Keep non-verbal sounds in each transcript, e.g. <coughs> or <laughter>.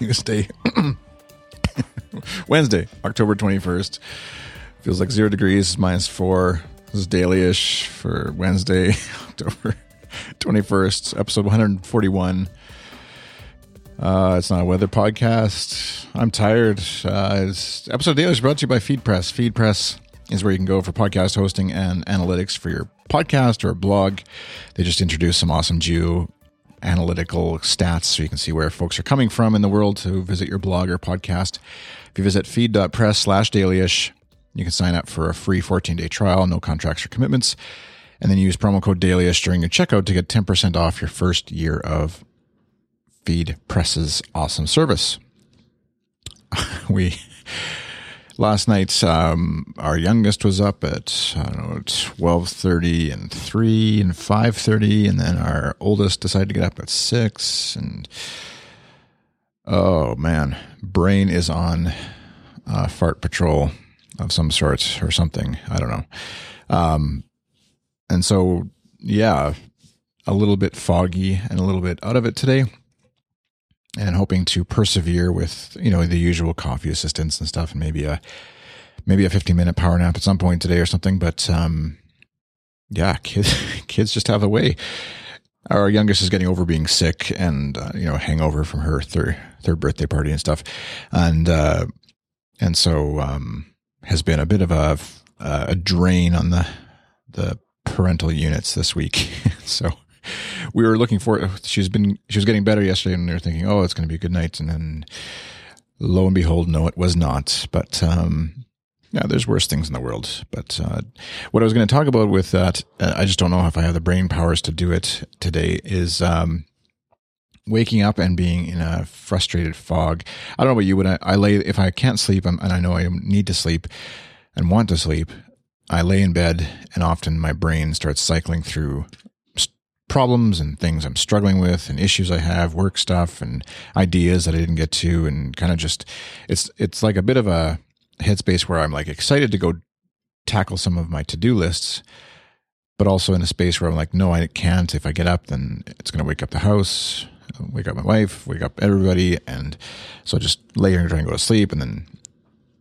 Wednesday. <coughs> Wednesday, October 21st. Feels like zero degrees, minus four. This is daily ish for Wednesday, <laughs> October 21st, episode 141. Uh, it's not a weather podcast. I'm tired. Uh, it's, episode daily is brought to you by FeedPress. FeedPress is where you can go for podcast hosting and analytics for your podcast or blog. They just introduced some awesome geo analytical stats so you can see where folks are coming from in the world to visit your blog or podcast. If you visit feed.press slash dailyish, you can sign up for a free 14 day trial, no contracts or commitments, and then use promo code dailyish during your checkout to get 10% off your first year of Feed Press's awesome service. <laughs> we last night um, our youngest was up at I don't know twelve thirty and three and five thirty, and then our oldest decided to get up at six. And oh man, brain is on uh, fart patrol of some sort or something. I don't know. Um, and so yeah, a little bit foggy and a little bit out of it today and hoping to persevere with you know the usual coffee assistance and stuff and maybe a maybe a 15 minute power nap at some point today or something but um yeah <laughs> kids kids just have a way. Our youngest is getting over being sick and uh, you know hangover from her third third birthday party and stuff. And uh and so um has been a bit of a a drain on the the parental units this week. <laughs> So we were looking for she's been she was getting better yesterday and we were thinking oh it's going to be a good night. And then lo and behold no it was not. But um yeah there's worse things in the world. But uh, what i was going to talk about with that uh, i just don't know if i have the brain powers to do it today is um waking up and being in a frustrated fog. I don't know about you when i, I lay if i can't sleep and i know i need to sleep and want to sleep I lay in bed and often my brain starts cycling through problems and things I'm struggling with and issues I have, work stuff and ideas that I didn't get to and kind of just it's it's like a bit of a headspace where I'm like excited to go tackle some of my to-do lists but also in a space where I'm like no I can't if I get up then it's going to wake up the house, wake up my wife, wake up everybody and so I just lay here and try and go to sleep and then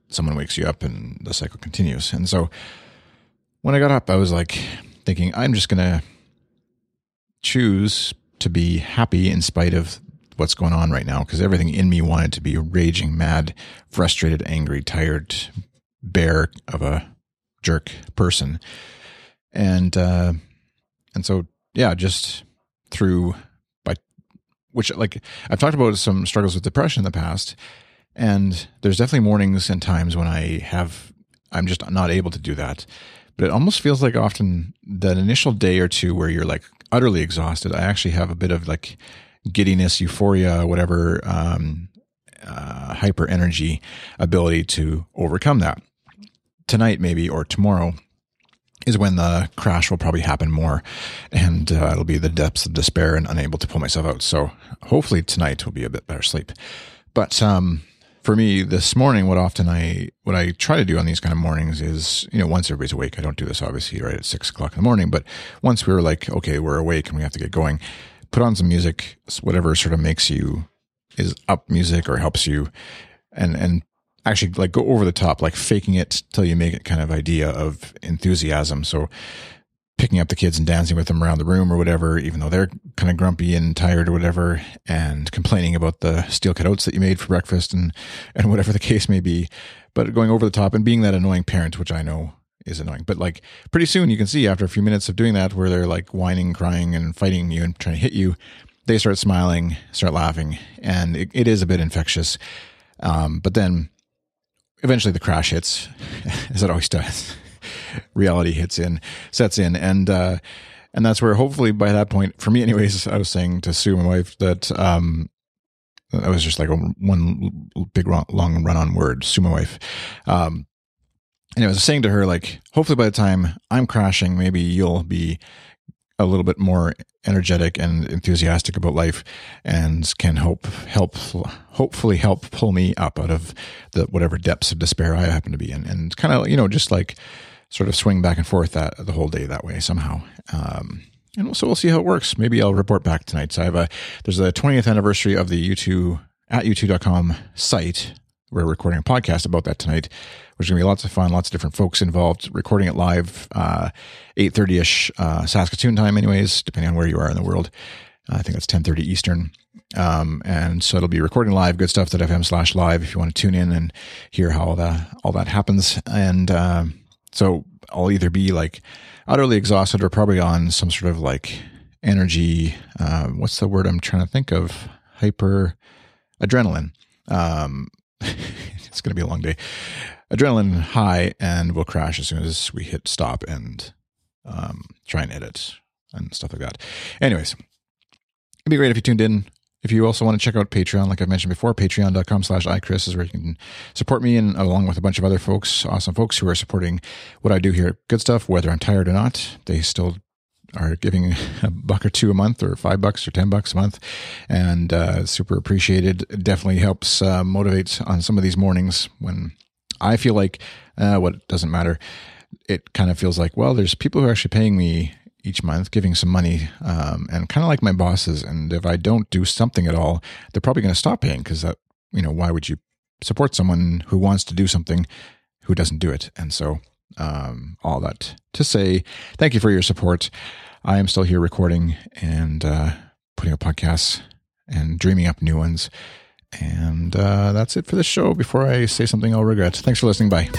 someone wakes you up and the cycle continues. And so when I got up I was like thinking I'm just going to choose to be happy in spite of what's going on right now because everything in me wanted to be raging, mad, frustrated, angry, tired, bear of a jerk person. And uh and so yeah, just through by which like I've talked about some struggles with depression in the past and there's definitely mornings and times when I have I'm just not able to do that. But it almost feels like often that initial day or two where you're like utterly exhausted. I actually have a bit of like giddiness, euphoria, whatever, um, uh, hyper energy ability to overcome that. Tonight, maybe, or tomorrow, is when the crash will probably happen more, and uh, it'll be the depths of despair and unable to pull myself out. So, hopefully, tonight will be a bit better sleep. But um, for me this morning what often i what i try to do on these kind of mornings is you know once everybody's awake i don't do this obviously right at six o'clock in the morning but once we are like okay we're awake and we have to get going put on some music whatever sort of makes you is up music or helps you and and actually like go over the top like faking it till you make it kind of idea of enthusiasm. So picking up the kids and dancing with them around the room or whatever, even though they're kind of grumpy and tired or whatever, and complaining about the steel cut oats that you made for breakfast and, and <laughs> whatever the case may be. But going over the top and being that annoying parent, which I know is annoying. But like pretty soon you can see after a few minutes of doing that where they're like whining, crying, and fighting you and trying to hit you, they start smiling, start laughing, and it, it is a bit infectious. Um, but then eventually the crash hits, <laughs> as it always does reality hits in, sets in, and uh, and that's where hopefully by that point, for me, anyways, I was saying to Sue, my wife, that um, I was just like a one big long run on word, Sue, my wife. Um, and I was saying to her, like, hopefully by the time I'm crashing, maybe you'll be a little bit more energetic and enthusiastic about life and can hope help hopefully help pull me up out of the whatever depths of despair I happen to be in and kind of you know just like sort of swing back and forth that the whole day that way somehow. Um, and so we'll see how it works. Maybe I'll report back tonight. So I have a there's a 20th anniversary of the U2 at u2.com site. We're recording a podcast about that tonight, which is going to be lots of fun, lots of different folks involved, recording it live, uh, 8.30ish uh, Saskatoon time anyways, depending on where you are in the world. I think it's 10.30 Eastern. Um, and so it'll be recording live, goodstuff.fm slash live if you want to tune in and hear how all that, all that happens. And uh, so I'll either be like utterly exhausted or probably on some sort of like energy. Uh, what's the word I'm trying to think of? Hyper adrenaline. Um, <laughs> it's going to be a long day. Adrenaline high, and we'll crash as soon as we hit stop and um, try and edit and stuff like that. Anyways, it'd be great if you tuned in. If you also want to check out Patreon, like I've mentioned before, patreon.com slash iChris is where you can support me and along with a bunch of other folks, awesome folks who are supporting what I do here Good Stuff, whether I'm tired or not. They still are giving <laughs> a buck or two a month or five bucks or 10 bucks a month and uh, super appreciated. It definitely helps uh, motivate on some of these mornings when I feel like uh, what doesn't matter. It kind of feels like, well, there's people who are actually paying me each month, giving some money, um, and kind of like my bosses. And if I don't do something at all, they're probably going to stop paying because that, you know, why would you support someone who wants to do something who doesn't do it? And so, um, all that to say, thank you for your support. I am still here recording and uh, putting up podcasts and dreaming up new ones. And uh, that's it for this show. Before I say something I'll regret, thanks for listening. Bye.